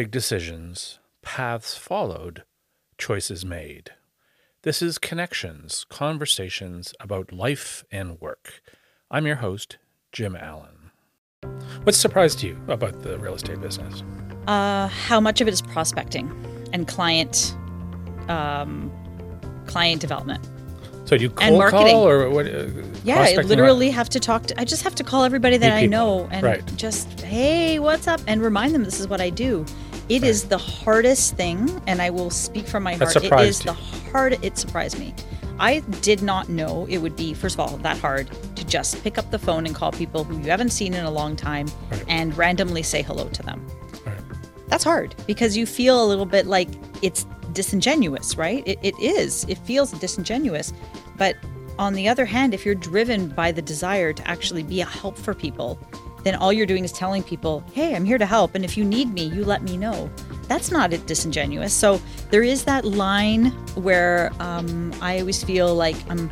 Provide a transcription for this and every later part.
Big decisions, paths followed, choices made. This is Connections, conversations about life and work. I'm your host, Jim Allen. What surprised you about the real estate business? Uh, how much of it is prospecting and client um, client development? So do you And cold marketing. call or what? Uh, Yeah, I literally have to talk to. I just have to call everybody that Meet I people. know and Right. just hey, what's up, and remind them this is what I do. It is the hardest thing, and I will speak from my heart. It is you. the hard. It surprised me. I did not know it would be first of all that hard to just pick up the phone and call people who you haven't seen in a long time Right. and randomly say hello to them. Right. That's hard because you feel a little bit like it's disingenuous, right? It, it is. It feels disingenuous. But on the other hand, if you're driven by the desire to actually be a help for people, then all you're doing is telling people, hey, I'm here to help. And if you need me, you let me know. That's not disingenuous. So there is that line where um, I always feel like I'm.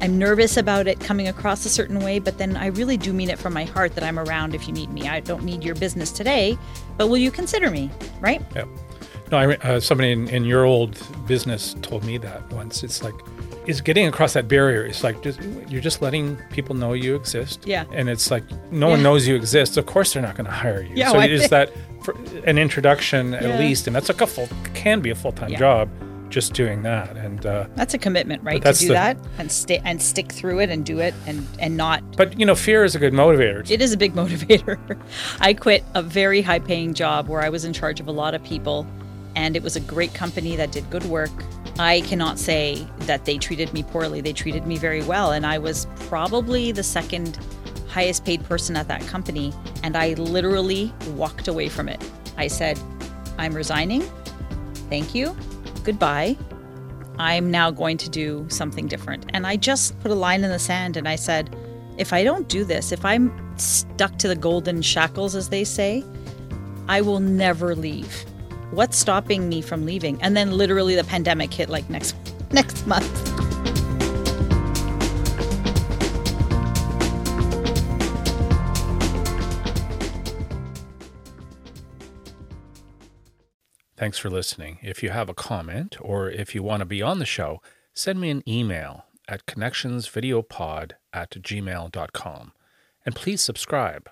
I'm nervous about it coming across a certain way, but then I really do mean it from my heart that I'm around if you need me. I don't need your business today, but will you consider me? Right? Yeah. No, I, uh, somebody in, in your old business told me that once. It's like, is getting across that barrier. It's like just, you're just letting people know you exist. Yeah. And it's like no one knows you exist. Of course, they're not going to hire you. Yeah, so well, it is that for an introduction Yeah. at least, and that's like a full can be a full time Yeah. job, just doing that. And uh, That's a commitment, right? To do the- that and stay and stick through it and do it and and not. but you know, fear is a good motivator. It is a big motivator. I quit a very high paying job where I was in charge of a lot of people and it was a great company that did good work. I cannot say that they treated me poorly. They treated me very well and I was probably the second highest paid person at that company and I literally walked away from it. I said, "I'm resigning. Thank you. Goodbye." I'm now going to do something different. And I just put a line in the sand and I said, if I don't do this, if I'm stuck to the golden shackles, as they say, I will never leave. What's stopping me from leaving? And then literally the pandemic hit like next next month. Thanks for listening. If you have a comment or if you want to be on the show, send me an email at connectionsvideopod at gmail.com. And please subscribe.